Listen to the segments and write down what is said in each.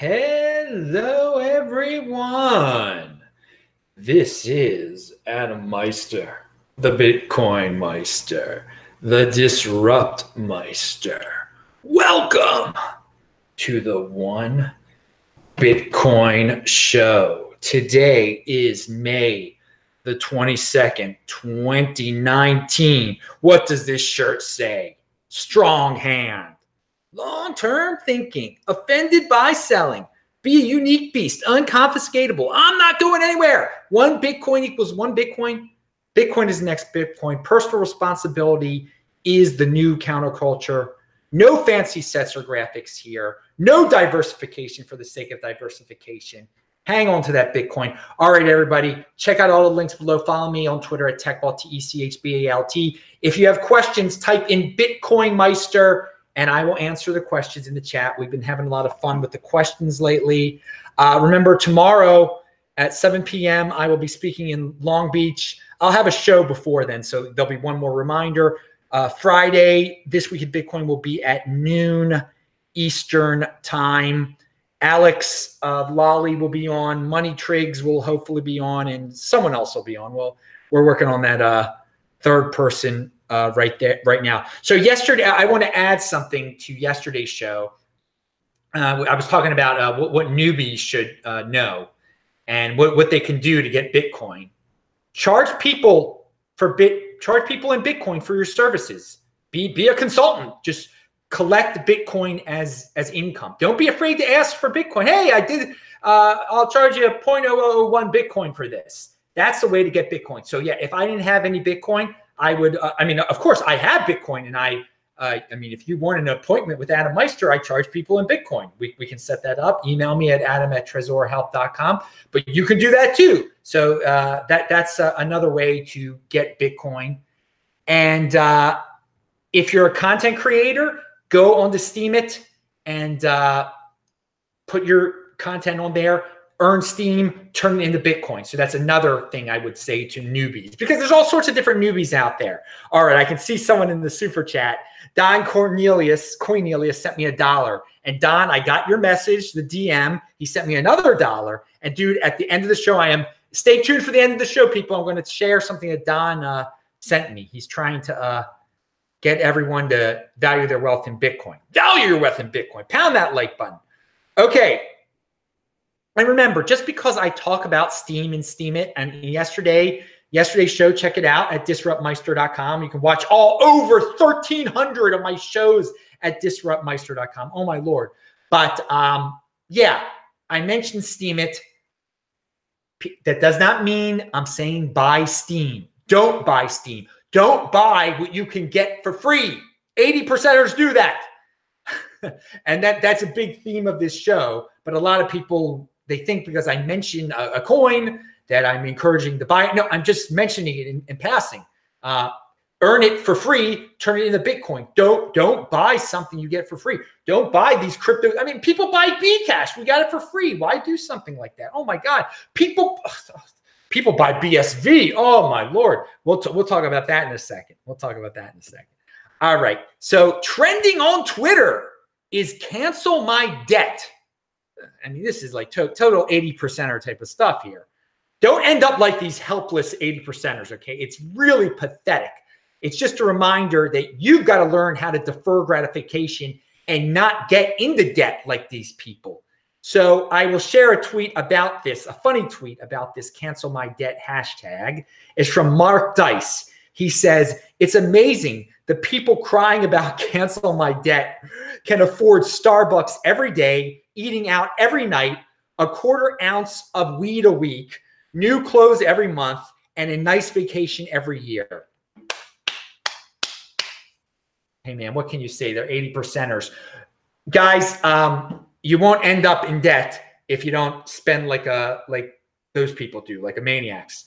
Hello, everyone. This is Adam Meister, the Bitcoin Meister, the Disrupt Meister. Welcome to the One Bitcoin Show. Today is May the 22nd, 2019. What does this shirt say? Strong hand long term thinking, offended by selling, be a unique beast, unconfiscatable. I'm not going anywhere. One Bitcoin equals one Bitcoin. Bitcoin is the next Bitcoin. Personal responsibility is the new counterculture. No fancy sets or graphics here. No diversification for the sake of diversification. Hang on to that Bitcoin. All right, everybody, check out all the links below. Follow me on Twitter at TechBalt, T E C H B A L T. If you have questions, type in Bitcoin Meister and I will answer the questions in the chat. We've been having a lot of fun with the questions lately. Uh, remember, tomorrow at 7 p.m., I will be speaking in Long Beach. I'll have a show before then, so there'll be one more reminder. Uh, Friday, this week at Bitcoin will be at noon Eastern time. Alex uh, Lolly will be on. Money Trigz will hopefully be on, and someone else will be on. Well, we're working on that uh, third person uh, right there, right now. So yesterday, I want to add something to yesterday's show. Uh, I was talking about uh, what, what, newbies should uh, know and what, what they can do to get Bitcoin. Charge people for bit. Charge people in Bitcoin for your services. Be be a consultant. Just collect Bitcoin as as income. Don't be afraid to ask for Bitcoin. Hey, I did. Uh, I'll charge you 0.0001 Bitcoin for this. That's the way to get Bitcoin. So yeah, if I didn't have any Bitcoin, I would, uh, I mean, of course, I have Bitcoin, and I, uh, I mean, if you want an appointment with Adam Meister, I charge people in Bitcoin. We, we can set that up. Email me at adam at tresorhealth.com, but you can do that too. So uh, that that's uh, another way to get Bitcoin. And uh, if you're a content creator, go on to Steemit and uh, put your content on there earn Steem, turn it into Bitcoin. So that's another thing I would say to newbies because there's all sorts of different newbies out there. All right, I can see someone in the super chat. Don Cornelius, Cornelius sent me a dollar. And Don, I got your message, the DM. He sent me another dollar. And dude, at the end of the show, I am stay tuned for the end of the show, people. I'm going to share something that Don uh, sent me. He's trying to uh, get everyone to value their wealth in Bitcoin. Value your wealth in Bitcoin. Pound that like button. Okay, and remember, just because I talk about Steem and Steemit, and yesterday, yesterday's show, check it out at disruptmeister.com. You can watch all over 1,300 of my shows at disruptmeister.com. Oh my lord! But um, yeah, I mentioned Steemit. That does not mean I'm saying buy Steem. Don't buy Steem. Don't buy what you can get for free. 80 percenters do that. and that that's a big theme of this show. But a lot of people they think because I mention a, a coin that I'm encouraging to buy. No, I'm just mentioning it in, in passing. Uh, earn it for free, turn it into Bitcoin. Don't don't buy something you get for free. Don't buy these crypto. I mean, people buy Bcash. We got it for free. Why do something like that? Oh my God, people people buy BSV. Oh my lord. We'll we'll talk about that in a second. We'll talk about that in a second. All right. So trending on Twitter is cancel my debt. I mean, this is like to- total 80 percenter type of stuff here. Don't end up like these helpless 80 percenters, okay? It's really pathetic. It's just a reminder that you've got to learn how to defer gratification and not get into debt like these people. So I will share a tweet about this, a funny tweet about this cancel my debt hashtag. is from Mark Dice. He says, It's amazing the people crying about cancel my debt can afford Starbucks every day eating out every night, a quarter ounce of weed a week, new clothes every month, and a nice vacation every year. Hey man, what can you say? They're 80 percenters. Guys, um, you won't end up in debt if you don't spend like a like those people do, like a maniacs.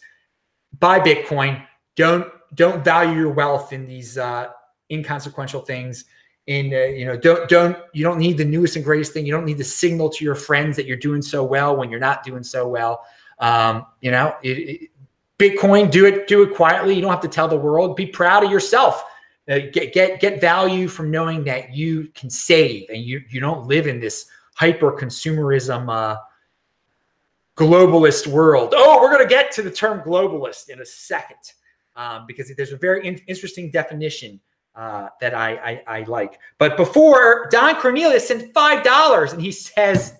Buy Bitcoin. Don't don't value your wealth in these uh, inconsequential things. And uh, you know don't don't you don't need the newest and greatest thing. You don't need to signal to your friends that you're doing so well when you're not doing so well. Um, you know it, it, bitcoin do it do it quietly. You don't have to tell the world. Be proud of yourself. Uh, get get get value from knowing that you can save and you you don't live in this hyper consumerism uh, globalist world. Oh, we're going to get to the term globalist in a second um, because there's a very in- interesting definition uh, that I, I, I like. But before Don Cornelius sent five dollars and he says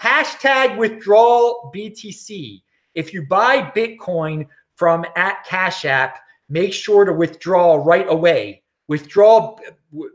hashtag withdrawal BTC. If you buy Bitcoin from at Cash App, make sure to withdraw right away. Withdraw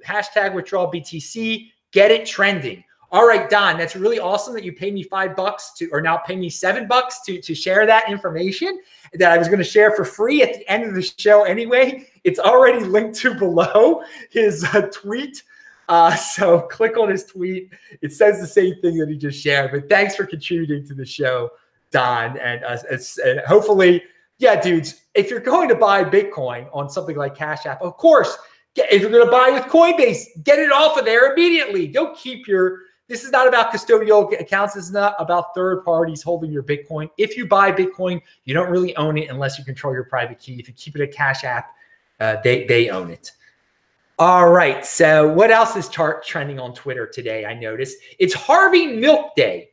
hashtag withdrawal BTC. Get it trending. All right, Don, that's really awesome that you paid me five bucks to, or now pay me seven bucks to, to share that information that I was going to share for free at the end of the show anyway. It's already linked to below his uh, tweet. Uh, so click on his tweet. It says the same thing that he just shared. But thanks for contributing to the show, Don. And, uh, and hopefully, yeah, dudes, if you're going to buy Bitcoin on something like Cash App, of course, if you're going to buy with Coinbase, get it off of there immediately. Don't keep your this is not about custodial accounts. This is not about third parties holding your Bitcoin. If you buy Bitcoin, you don't really own it unless you control your private key. If you keep it a Cash App, uh, they they own it. All right. So what else is chart trending on Twitter today? I noticed it's Harvey Milk Day,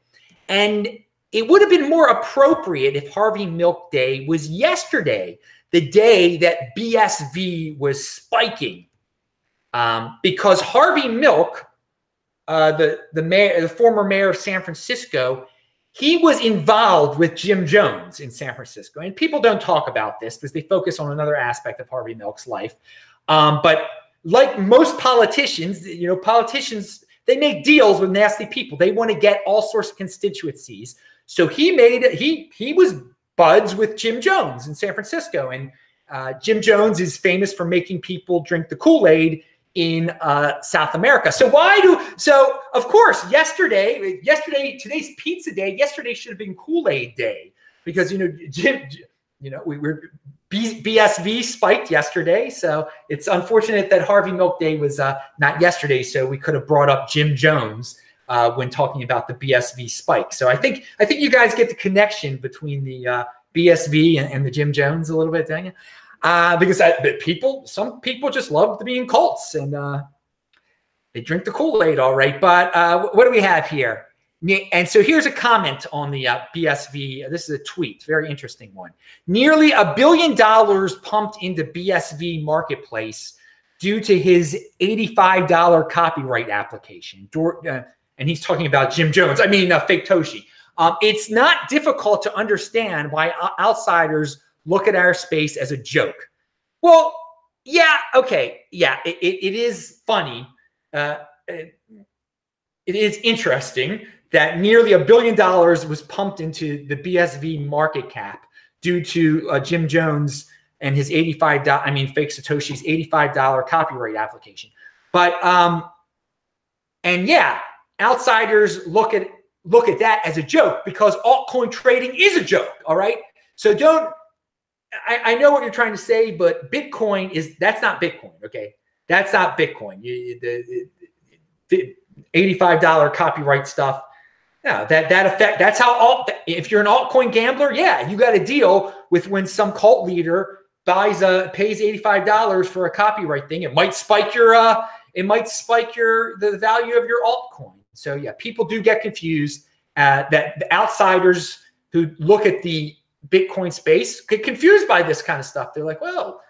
and it would have been more appropriate if Harvey Milk Day was yesterday, the day that BSV was spiking, um, because Harvey Milk uh, the the mayor, the former mayor of San Francisco, he was involved with Jim Jones in San Francisco, and people don't talk about this because they focus on another aspect of Harvey Milk's life. Um, but like most politicians, you know, politicians they make deals with nasty people. They want to get all sorts of constituencies. So he made he he was buds with Jim Jones in San Francisco, and uh, Jim Jones is famous for making people drink the Kool Aid in uh, South America. So why do so? Of course, yesterday, yesterday, today's pizza day. Yesterday should have been Kool Aid day because you know Jim, you know we were BSV spiked yesterday, so it's unfortunate that Harvey Milk Day was uh, not yesterday. So we could have brought up Jim Jones uh, when talking about the BSV spike. So I think I think you guys get the connection between the uh, BSV and, and, the Jim Jones a little bit, you? Uh, because I, people, some people just love to be in cults and uh, they drink the Kool Aid, all right. But uh, what do we have here? And so here's a comment on the uh, BSV. This is a tweet, very interesting one. Nearly a billion dollars pumped into BSV marketplace due to his $85 copyright application. Uh, and he's talking about Jim Jones. I mean, uh, fake Toshi. Um, it's not difficult to understand why outsiders look at our space as a joke. Well, yeah, okay, yeah, it, it, it is funny. Uh, it, it is interesting that nearly a billion dollars was pumped into the BSV market cap due to uh, Jim Jones and his $85, I mean, fake Satoshi's $85 copyright application. But, um, and yeah, outsiders look at look at that as a joke because altcoin trading is a joke. All right. So don't I, I, know what you're trying to say, but Bitcoin is that's not Bitcoin. Okay, that's not Bitcoin. You, the, the $85 copyright stuff. Yeah, that that effect. That's how alt. If you're an altcoin gambler, yeah, you got to deal with when some cult leader buys a pays $85 for a copyright thing. It might spike your uh, it might spike your the value of your altcoin. So yeah, people do get confused. Uh, that the outsiders who look at the Bitcoin space get confused by this kind of stuff. They're like, well,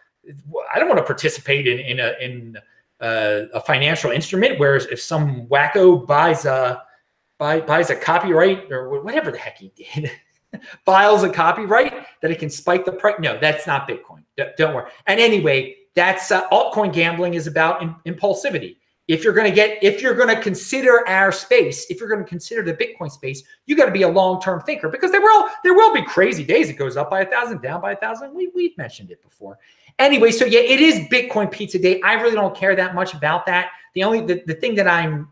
I don't want to participate in in a in a, a financial instrument. Whereas if some wacko buys a buy, buys a copyright or whatever the heck he did, files a copyright that it can spike the price. No, that's not Bitcoin. Don't worry. And anyway, that's uh, altcoin gambling is about impulsivity if you're going to get if you're going to consider our space if you're going to consider the bitcoin space you got to be a long-term thinker because there will there will be crazy days it goes up by a thousand down by a thousand. We, we've mentioned it before. Anyway so yeah it is bitcoin pizza day. I really don't care that much about that. The only the, the thing that i'm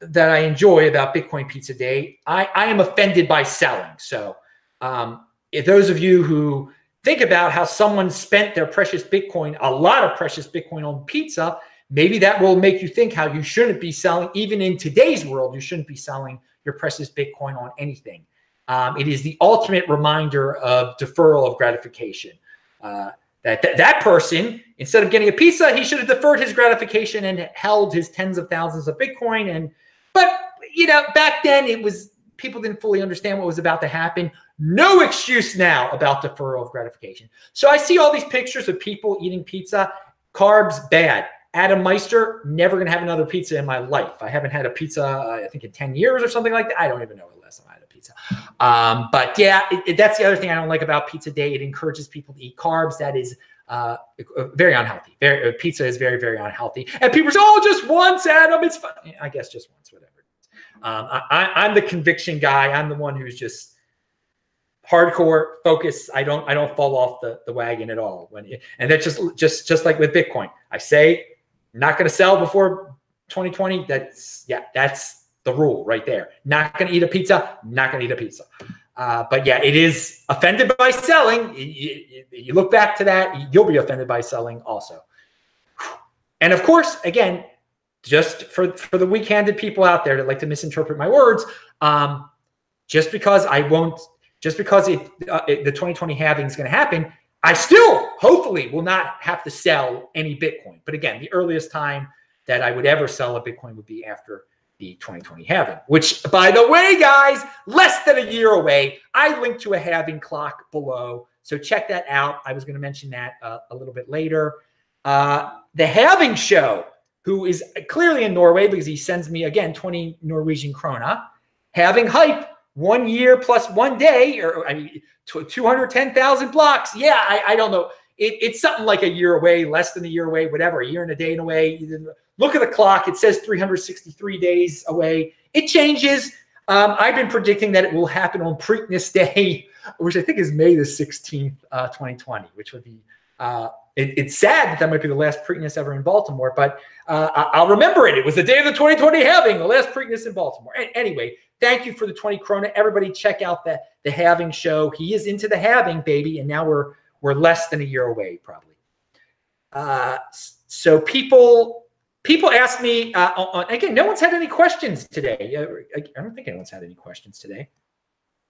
that i enjoy about bitcoin pizza day i i am offended by selling. So um if those of you who think about how someone spent their precious bitcoin a lot of precious bitcoin on pizza maybe that will make you think how you shouldn't be selling, even in today's world, you shouldn't be selling your precious Bitcoin on anything. Um, it is the ultimate reminder of deferral of gratification. Uh, that, that that person, instead of getting a pizza, he should have deferred his gratification and held his tens of thousands of Bitcoin. And but you know, back then it was people didn't fully understand what was about to happen. No excuse now about deferral of gratification. So I see all these pictures of people eating pizza, carbs bad. Adam Meister, never going to have another pizza in my life. I haven't had a pizza, uh, I think, in 10 years or something like that. I don't even know the last time I had a pizza. Um, but yeah, it, it, that's the other thing I don't like about Pizza Day. It encourages people to eat carbs. That is uh, very unhealthy. Very, uh, pizza is very, very unhealthy. And people say, oh, just once, Adam. It's fine. I guess just once, whatever. Um, I, I'm the conviction guy. I'm the one who's just hardcore focus. I don't I don't fall off the, the wagon at all. When and that's just just just like with Bitcoin. I say not going to sell before 2020. That's yeah, that's the rule right there. Not going to eat a pizza. Not going to eat a pizza. Uh, but yeah, it is offended by selling. You, you, you look back to that, you'll be offended by selling also. And of course, again, just for for the weak-handed people out there that like to misinterpret my words, um, just because I won't, just because it, uh, it the 2020 halving is going to happen, I still hopefully will not have to sell any Bitcoin. But again, the earliest time that I would ever sell a Bitcoin would be after the 2020 halving, which, by the way, guys, less than a year away. I linked to a halving clock below. So check that out. I was going to mention that uh, a little bit later. Uh, the halving show, who is clearly in Norway because he sends me, again, 20 Norwegian krona, halving hype one year plus one day, or I mean, 210,000 blocks. Yeah, I, I don't know. It, it's something like a year away, less than a year away, whatever, a year and a day away. Look at the clock. It says 363 days away. It changes. Um, I've been predicting that it will happen on Preakness Day, which I think is May the 16th, uh, 2020, which would be, uh, it, it's sad that that might be the last Preakness ever in Baltimore, but uh, I'll remember it. It was the day of the 2020 halving, the last Preakness in Baltimore. A- anyway, thank you for the 20 krona. Everybody check out the, the halving show. He is into the halving, baby, and now we're we're less than a year away, probably. Uh, so people people ask me uh, on, again. No one's had any questions today. I, I don't think anyone's had any questions today.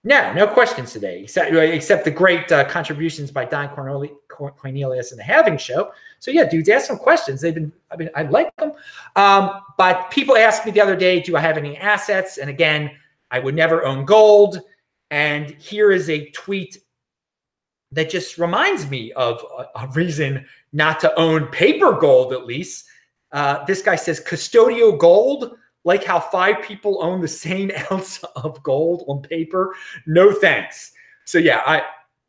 No, no questions today, except, except the great uh, contributions by Don Cornelius and the Halving Show. So yeah, dudes, ask some questions. They've been, I mean, I like them. Um, but people asked me the other day, do I have any assets? And again, I would never own gold. And here is a tweet that just reminds me of a, a reason not to own paper gold, at least. Uh, this guy says custodial gold, like how five people own the same ounce of gold on paper. No thanks. So yeah, I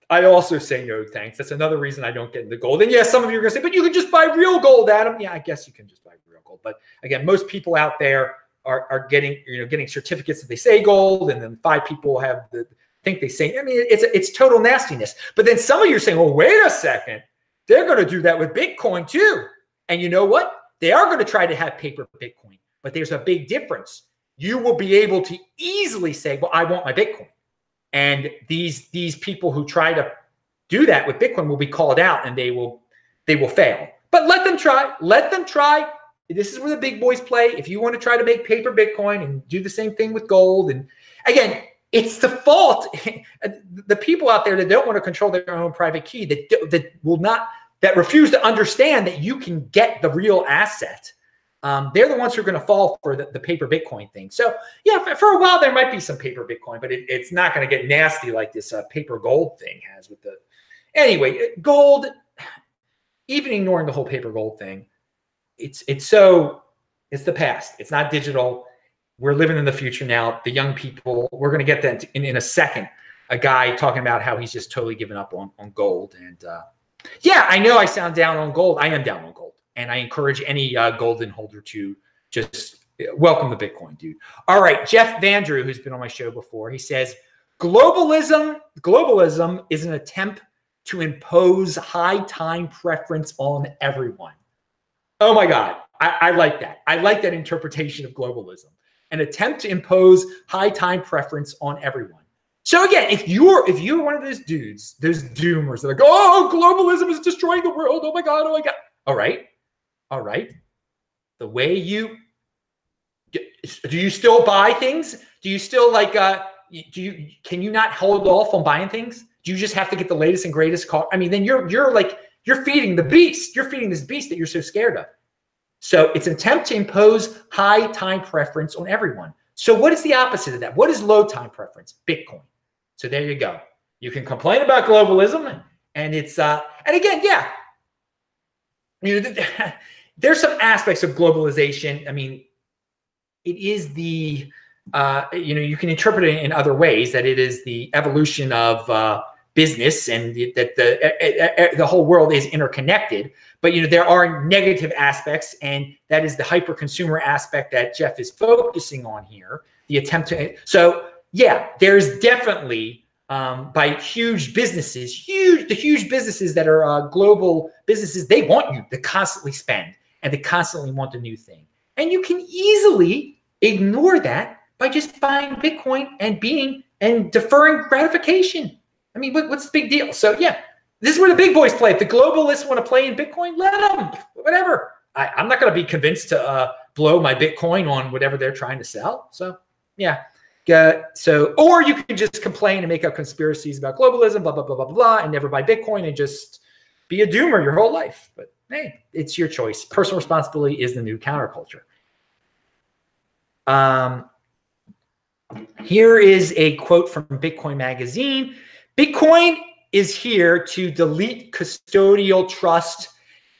I also say no thanks. That's another reason I don't get into gold. And yeah, some of you are gonna say, but you can just buy real gold, Adam. Yeah, I guess you can just buy real gold. But again, most people out there are, are getting you know getting certificates that they say gold, and then five people have the think they say. I mean, it's it's total nastiness. But then some of you are saying, well, wait a second, they're to do that with Bitcoin too. And you know what? They are going to try to have paper Bitcoin, but there's a big difference. You will be able to easily say, well, I want my Bitcoin. And these these people who try to do that with Bitcoin will be called out and they will they will fail. But let them try. Let them try. This is where the big boys play. If you want to try to make paper Bitcoin and do the same thing with gold, and again, it's the fault the people out there that don't want to control their own private key that that will not that refuse to understand that you can get the real asset um, they're the ones who are going to fall for the, the, paper bitcoin thing so yeah for, a while there might be some paper bitcoin but it, it's not going to get nasty like this uh, paper gold thing has with the anyway gold even ignoring the whole paper gold thing it's it's so it's the past it's not digital we're living in the future now. The young people, we're going to get that in, in a second. A guy talking about how he's just totally given up on, on gold. And uh, yeah, I know I sound down on gold. I am down on gold. And I encourage any uh, golden holder to just welcome the Bitcoin, dude. All right. Jeff Vandrew, who's been on my show before, he says globalism, globalism is an attempt to impose high time preference on everyone. Oh my God. I, I like that. I like that interpretation of globalism an attempt to impose high time preference on everyone. So again, if you're if you're one of those dudes, those doomers that are like, oh, globalism is destroying the world. Oh my god, oh my god. All right, all right. The way you do you still buy things? Do you still like uh do you can you not hold off on buying things? Do you just have to get the latest and greatest car? I mean, then you're you're like you're feeding the beast. You're feeding this beast that you're so scared of. So it's an attempt to impose high time preference on everyone. So, what is the opposite of that? What is low time preference? Bitcoin. So, there you go. You can complain about globalism, and it's, uh, and again, yeah, you know, there's some aspects of globalization. I mean, it is the, uh, you know, you can interpret it in other ways that it is the evolution of, uh, business and that the the whole world is interconnected but you know there are negative aspects and that is the hyper consumer aspect that jeff is focusing on here the attempt to so yeah there's definitely um, by huge businesses huge the huge businesses that are uh, global businesses they want you to constantly spend and they constantly want a new thing and you can easily ignore that by just buying bitcoin and being and deferring gratification I mean, what, what's the big deal? So yeah, this is where the big boys play. If the globalists want to play in Bitcoin, let them. Whatever. I, am not going to be convinced to uh, blow my Bitcoin on whatever they're trying to sell. So yeah. Uh, so, or you can just complain and make up conspiracies about globalism, blah blah blah blah blah, and never buy Bitcoin and just be a doomer your whole life. But hey, it's your choice. Personal responsibility is the new counterculture. Um, here is a quote from Bitcoin Magazine. Bitcoin is here to delete custodial trust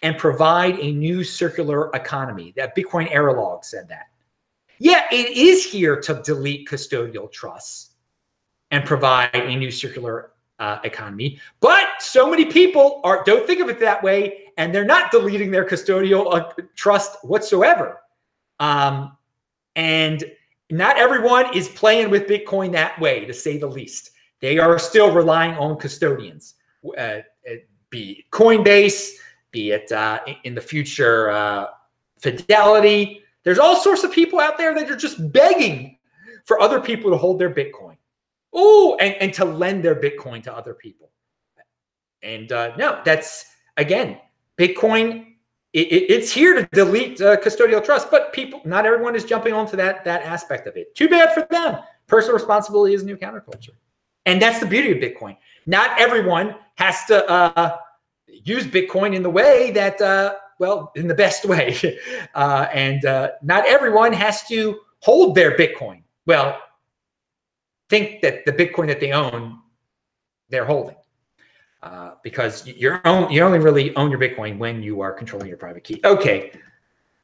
and provide a new circular economy. That BitcoinErrorLog said that. Yeah, it is here to delete custodial trusts and provide a new circular uh, economy. But so many people are don't think of it that way, and they're not deleting their custodial uh, trust whatsoever. Um, and not everyone is playing with Bitcoin that way, to say the least. They are still relying on custodians, uh, be it Coinbase, be it uh, in the future uh, Fidelity. There's all sorts of people out there that are just begging for other people to hold their Bitcoin. Oh, and, and to lend their Bitcoin to other people. And uh, no, that's again, Bitcoin. It, it, it's here to delete uh, custodial trust, but people, not everyone is jumping onto that that aspect of it. Too bad for them. Personal responsibility is a new counterculture. And that's the beauty of Bitcoin. Not everyone has to uh, use Bitcoin in the way that, uh, well, in the best way. Uh, and uh, not everyone has to hold their Bitcoin. Well, think that the Bitcoin that they own, they're holding. Uh, because you're own, you only really own your Bitcoin when you are controlling your private key. Okay.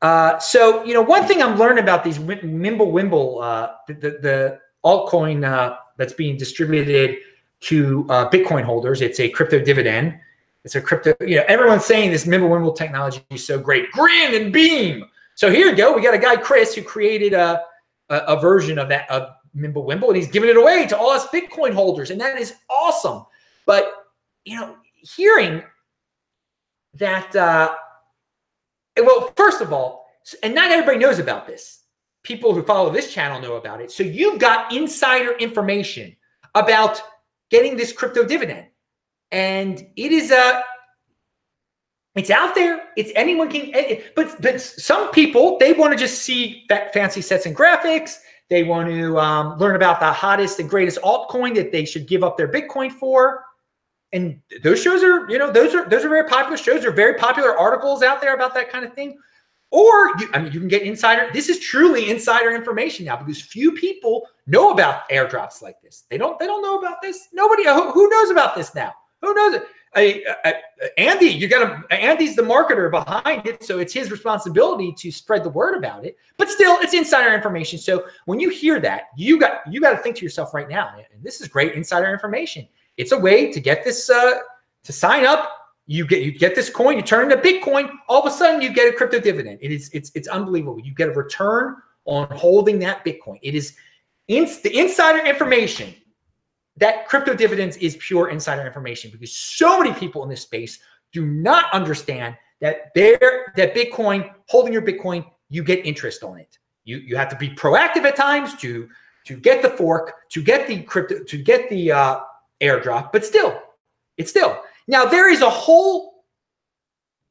Uh, so, you know, one thing I'm learning about these Mimblewimble, uh, the, the, the altcoin uh, that's being distributed to uh, Bitcoin holders. It's a crypto dividend. It's a crypto, you know, everyone's saying this Mimblewimble technology is so great. Grin and Beam. So here you go. We got a guy, Chris, who created a, a, a version of that, of Mimblewimble, and he's giving it away to all us Bitcoin holders. And that is awesome. But, you know, hearing that, uh, well, first of all, and not everybody knows about this people who follow this channel know about it. So you've got insider information about getting this crypto dividend. And it is a uh, it's out there. It's anyone can eh, eh, but but some people they want to just see fancy sets and graphics. They want to um, learn about the hottest and greatest altcoin that they should give up their Bitcoin for. And those shows are, you know, those are those are very popular shows. There are very popular articles out there about that kind of thing. Or you, I mean, you can get insider. This is truly insider information now because few people know about airdrops like this. They don't. They don't know about this. Nobody. Who, who knows about this now? Who knows it? I, I, Andy, you got to. Andy's the marketer behind it, so it's his responsibility to spread the word about it. But still, it's insider information. So when you hear that, you got you got to think to yourself right now, and this is great insider information. It's a way to get this uh, to sign up you get you get this coin, you turn into Bitcoin, all of a sudden you get a crypto dividend. It is it's it's unbelievable. You get a return on holding that Bitcoin. It is in, the insider information that crypto dividends is pure insider information because so many people in this space do not understand that there that Bitcoin holding your Bitcoin, you get interest on it. You you have to be proactive at times to to get the fork, to get the crypto, to get the uh, airdrop, but still, it's still now there is a whole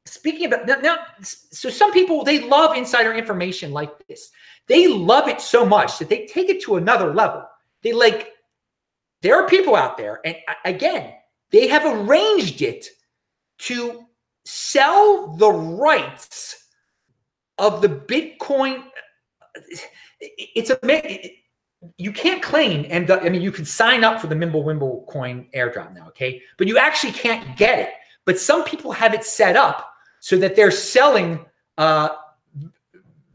speaking about now, now, so some people they love insider information like this. They love it so much that they take it to another level. They like there are people out there, and again, they have arranged it to sell the rights of the Bitcoin. Uh, it's a you can't claim and I mean you can sign up for the Mimble Wimble coin airdrop now, okay? But you actually can't get it. But some people have it set up so that they're selling uh,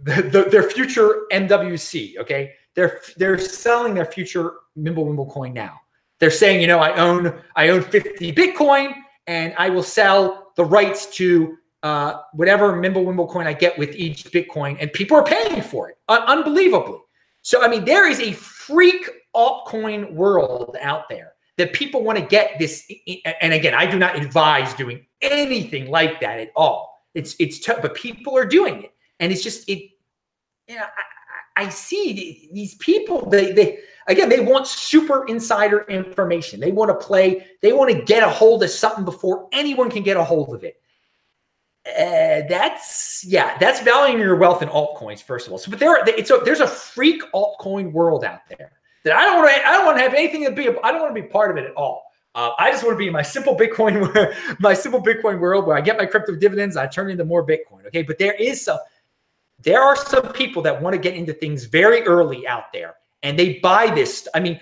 the, the, their future MWC. Okay, they're they're selling their future Mimble Wimble coin now. They're saying, you know, I own I own 50 Bitcoin, and I will sell the rights to uh, whatever Mimble Wimble coin I get with each Bitcoin, and people are paying for it un- unbelievably. So, I mean, there is a freak altcoin world out there that people want to get this. And again, I do not advise doing anything like that at all. It's it's tough, but people are doing it, and it's just it. You know, I, I see these people. They they again they want super insider information. They want to play. They want to get a hold of something before anyone can get a hold of it. Uh, that's yeah, that's valuing your wealth in altcoins first of all. So, but there, it's a, there's a freak altcoin world out there that I don't want to. I don't want to have anything to be. I don't want to be part of it at all. Uh, I just want to be in my simple Bitcoin, my simple Bitcoin world where I get my crypto dividends, I turn into more Bitcoin. Okay, but there is some, there are some people that want to get into things very early out there, and they buy this. I mean,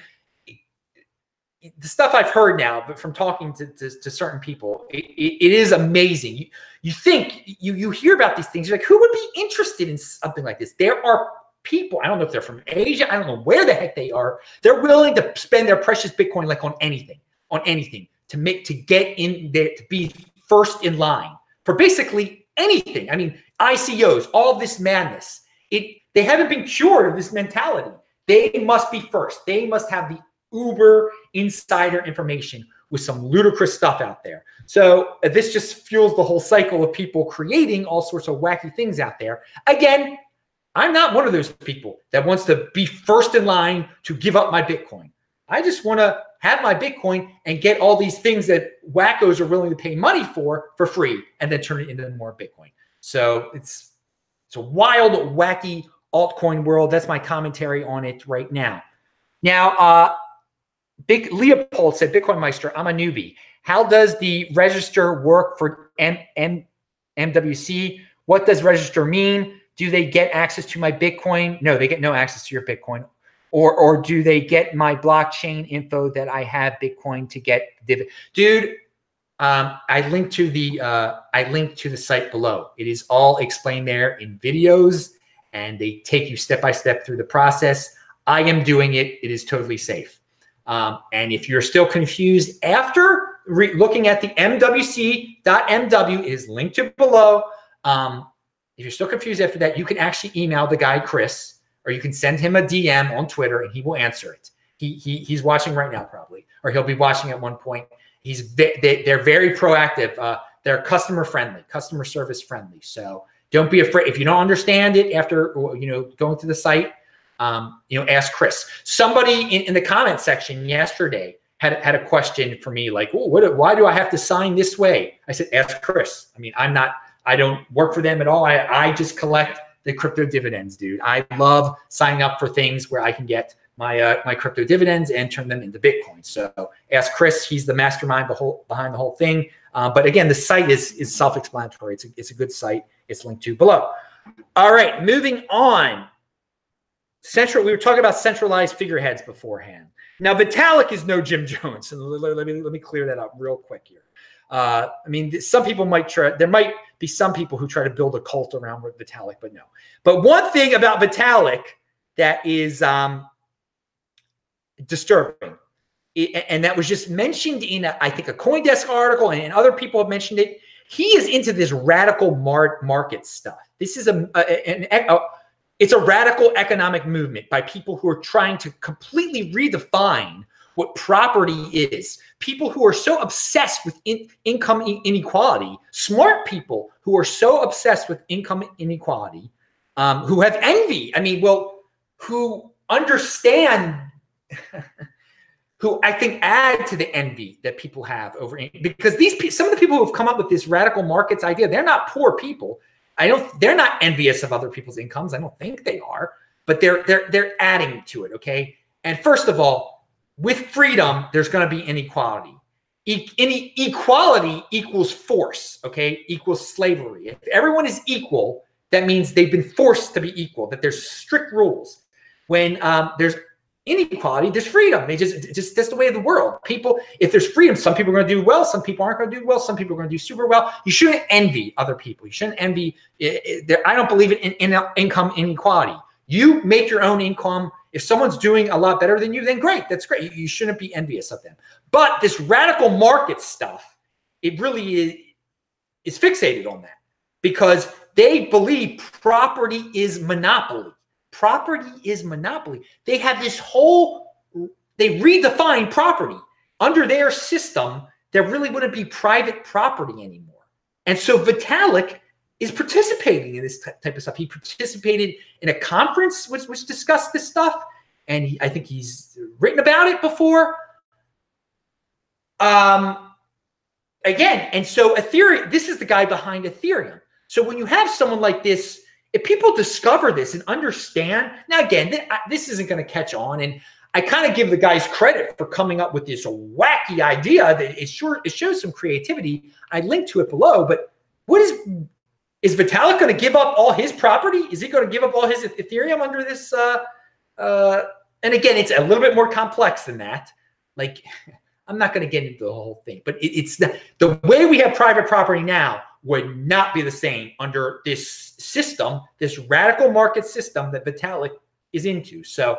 the stuff I've heard now, but from talking to, to, to certain people, it, it, it is amazing. You, you think you you hear about these things, you're like, who would be interested in something like this? There are people. I don't know if they're from Asia. I don't know where the heck they are. They're willing to spend their precious Bitcoin like on anything, on anything to make to get in there to be first in line for basically anything. I mean, ICOs, all this madness. It they haven't been cured of this mentality. They must be first. They must have the uber insider information with some ludicrous stuff out there. So uh, this just fuels the whole cycle of people creating all sorts of wacky things out there. Again, I'm not one of those people that wants to be first in line to give up my Bitcoin. I just want to have my Bitcoin and get all these things that wackos are willing to pay money for for free and then turn it into more Bitcoin. So it's it's a wild, wacky altcoin world. That's my commentary on it right now. Now, uh, Big Leopold said, Bitcoin Meister, I'm a newbie. How does the register work for M- M- MWC? What does register mean? Do they get access to my Bitcoin? No, they get no access to your Bitcoin. Or, or do they get my blockchain info that I have Bitcoin to get div- dude? Um, I linked to the uh, I linked to the site below. It is all explained there in videos, and they take you step by step through the process. I am doing it. It is totally safe. Um, and if you're still confused after re- looking at the MWC.MW, is linked to below. Um, if you're still confused after that, you can actually email the guy, Chris, or you can send him a DM on Twitter and he will answer it. He, he He's watching right now, probably, or he'll be watching at one point. He's they, they're very proactive. Uh, they're customer friendly, customer service friendly. So don't be afraid. If you don't understand it after you know going to the site, um, you know, ask Chris. Somebody in, in the comment section yesterday had had a question for me like, what, why do I have to sign this way? I said, ask Chris. I mean, I'm not, I don't work for them at all. I, I just collect the crypto dividends, dude. I love signing up for things where I can get my uh, my crypto dividends and turn them into Bitcoin. So ask Chris. He's the mastermind behind the whole thing. Uh, but again, the site is is self-explanatory. It's a, it's a good site. It's linked to below. All right, moving on central we were talking about centralized figureheads beforehand. Now vitalik is no jim jones and let, me let me clear that up real quick here. Uh, i mean some people might try there might be some people who try to build a cult around vitalik but no. But one thing about vitalik that is um, disturbing and that was just mentioned in a, I think a coindesk article and other people have mentioned it he is into this radical mar- market stuff. This is a, a, an, a it's a radical economic movement by people who are trying to completely redefine what property is. People who are so obsessed with in, income inequality, smart people who are so obsessed with income inequality, um, who have envy. I mean, well, who understand, who I think add to the envy that people have over because these some of the people who have come up with this radical markets idea, they're not poor people. I don't. They're not envious of other people's incomes. I don't think they are, but they're they're they're adding to it. Okay. And first of all, with freedom, there's going to be inequality. E- any equality equals force. Okay, equals slavery. If everyone is equal, that means they've been forced to be equal. That there's strict rules. when um, there's inequality, there's freedom. They just, just that's the way of the world. People, if there's freedom, some people are going to do well, some people aren't going to do well, some people are going to do super well. You shouldn't envy other people. You shouldn't envy. Eh, eh, I don't believe in, in, in income inequality. You make your own income. If someone's doing a lot better than you, then great. That's great. You, you shouldn't be envious of them. But this radical market stuff, it really is, is fixated on that because they believe property is monopoly property is monopoly. They have this whole, they redefine property. Under their system, there really wouldn't be private property anymore. And so Vitalik is participating in this type of stuff. He participated in a conference which, which discussed this stuff. And he, I think he's written about it before. Um, again, and so Ethereum, this is the guy behind Ethereum. So when you have someone like this if people discover this and understand, now again, th- this isn't going to catch on, and I kind of give the guys credit for coming up with this wacky idea that it sure it shows some creativity. I link to it below, but what is is Vitalik going to give up all his property? Is he going to give up all his Ethereum under this? Uh, uh, and again, it's a little bit more complex than that. Like, I'm not going to get into the whole thing, but it, it's the, the way we have private property now would not be the same under this system, this radical market system that Vitalik is into. So,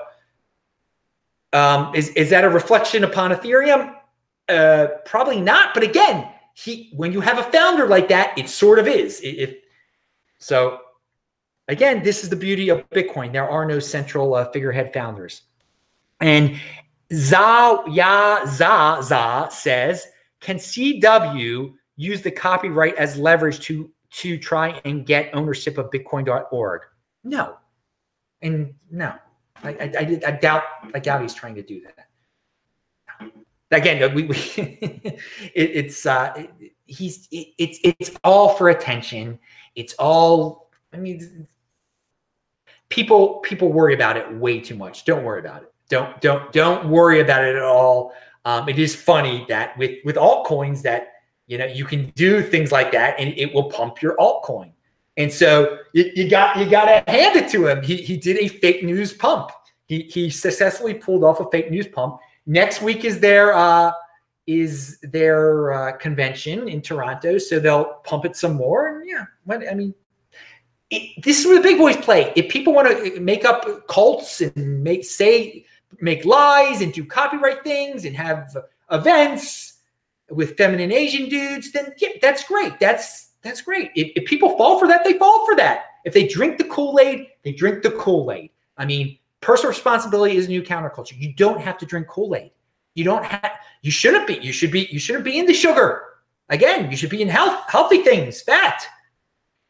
um, is is that a reflection upon Ethereum? Uh, probably not. But again, he when you have a founder like that, it sort of is. If so, again, this is the beauty of Bitcoin. There are no central uh, figurehead founders. And Za Ya Za Za says, can CW use the copyright as leverage to to try and get ownership of bitcoin.org no. And no. I i, I, I doubt i doubt he's trying to do that. Again we, we it, it's uh he's it, it's it's all for attention. It's all i mean people people worry about it way too much. Don't worry about it. Don't don't don't worry about it at all. Um, it is funny that with with altcoins that you know, you can do things like that and it will pump your altcoin. And so you, you got you got to hand it to him. He, he did a fake news pump. He, he successfully pulled off a fake news pump. Next week is their uh, is their uh, convention in Toronto, so they'll pump it some more. And yeah, what I mean, it, this is where the big boys play. If people want to make up cults and make say make lies and do copyright things and have events with feminine Asian dudes, then yeah, that's great. That's that's great. If, if people fall for that, they fall for that. If they drink the Kool Aid, they drink the Kool Aid. I mean, personal responsibility is a new counterculture. You don't have to drink Kool Aid. You don't have. You shouldn't be. You should be. You shouldn't be into sugar. Again, you should be in health, healthy things, fat.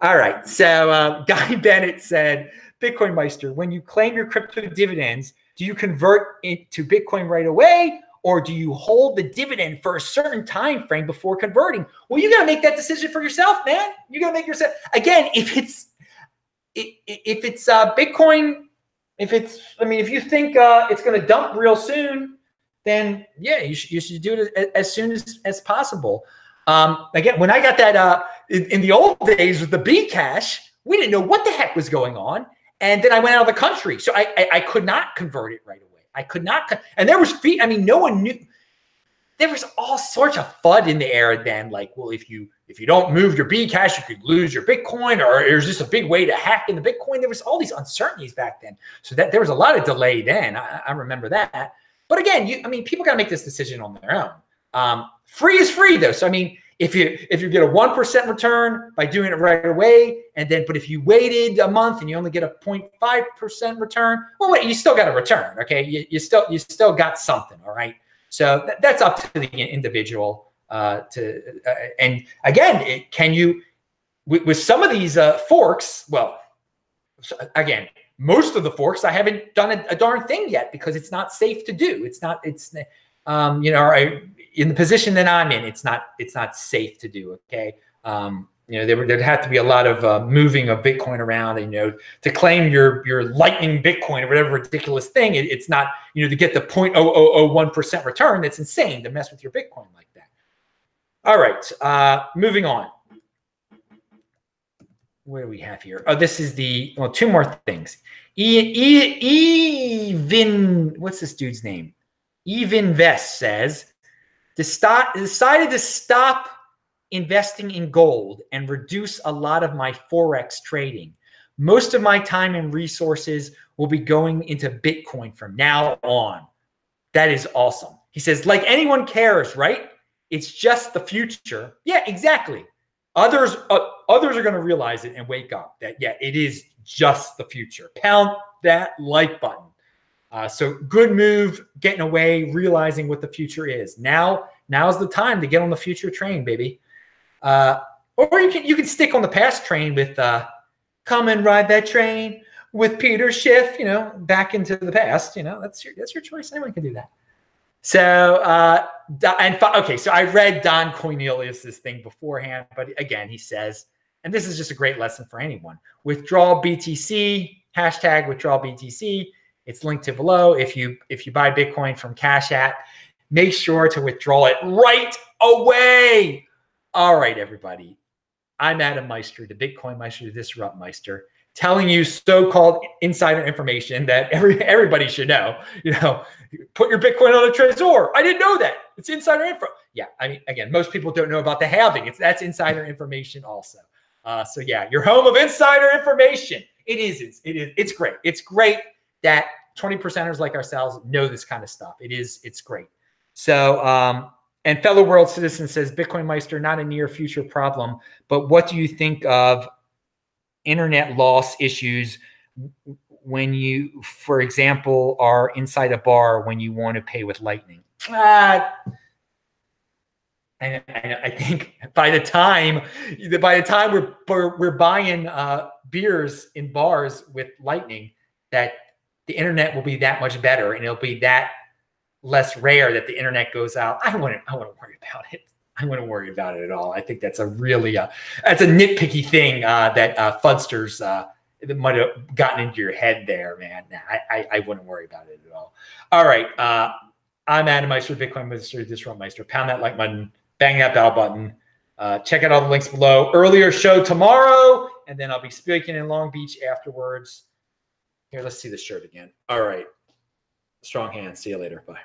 All right. So uh, Guy Bennett said, Bitcoin Meister, when you claim your crypto dividends, do you convert into Bitcoin right away, or do you hold the dividend for a certain time frame before converting? Well, you got to make that decision for yourself, man. You got to make yourself again. If it's if it's uh, Bitcoin, if it's I mean, if you think uh, it's going to dump real soon, then yeah, you should you should do it as soon as as possible. Um, again, when I got that uh, in, in the old days with the B cash, we didn't know what the heck was going on, and then I went out of the country, so I I, I could not convert it right away. I could not, and there was feet. I mean, no one knew. There was all sorts of fud in the air then. Like, well, if you if you don't move your B cash, you could lose your Bitcoin, or is this a big way to hack in the Bitcoin? There was all these uncertainties back then, so that there was a lot of delay then. I, I remember that. But again, you, I mean, people got to make this decision on their own. Um, free is free though, so I mean, if you if you get a one percent return by doing it right away, and then but if you waited a month and you only get a 0.5 percent return, well, wait, you still got a return. Okay, you, you still you still got something. All right, so th- that's up to the individual. Uh, to uh, and again, it, can you with, with some of these uh, forks? Well, again, most of the forks I haven't done a, a, darn thing yet because it's not safe to do. It's not. It's um, you know, I in the position that I'm in, it's not it's not safe to do. Okay, um, you know, there there'd have to be a lot of uh, moving of Bitcoin around, and you know, to claim your your Lightning Bitcoin or whatever ridiculous thing, it, it's not you know to get the 0.0001 percent return. That's insane to mess with your Bitcoin like that. All right, uh, moving on. what do we have here? Oh, this is the well, two more things. E, e, even what's this dude's name? Even Vest says decided to stop investing in gold and reduce a lot of my forex trading. Most of my time and resources will be going into Bitcoin from now on. That is awesome. He says, like anyone cares, right? It's just the future. Yeah, exactly. Others, uh, others are going to realize it and wake up that yeah, it is just the future. Pound that like button. Uh, so good move, getting away, realizing what the future is. Now, now's the time to get on the future train, baby. Uh, or you can you can stick on the past train with uh, come and ride that train with Peter Schiff. You know, back into the past. You know, that's your that's your choice. Anyone can do that. So uh, and okay, so I read Don Cornelius's thing beforehand, but again, he says, and this is just a great lesson for anyone: withdraw BTC hashtag withdraw BTC. It's linked to below. If you if you buy Bitcoin from Cash App, make sure to withdraw it right away. All right, everybody. I'm Adam Meister, the Bitcoin Meister, the Disrupt Meister, telling you so-called insider information that every everybody should know. You know, put your Bitcoin on a Trezor. I didn't know that. It's insider info. Yeah, I mean, again, most people don't know about the halving. It's that's insider information also. Uh, so yeah, your home of insider information. It is. It's, it is. It's great. It's great that 20 percenters like ourselves know this kind of stuff. It is. It's great. So um, and fellow world citizen says Bitcoin Meister not a near future problem, but what do you think of internet loss issues when you, for example, are inside a bar when you want to pay with Lightning? Uh, and, I think by the time by the time we're we're, we're buying uh, beers in bars with Lightning, that the internet will be that much better, and it'll be that less rare that the internet goes out. I wouldn't I wouldn't worry about it. I wouldn't worry about it at all. I think that's a really uh, that's a nitpicky thing uh, that uh, Fudsters uh, might have gotten into your head there, man. I, I, I wouldn't worry about it at all. All right, uh, I'm Adam Meister, Bitcoin Meister, Disrupt Meister. Pound that like button, bang that bell button. Uh, check out all the links below. Earlier show tomorrow, and then I'll be speaking in Long Beach afterwards. Here, let's see the shirt again. All right. Strong hand. See you later. Bye.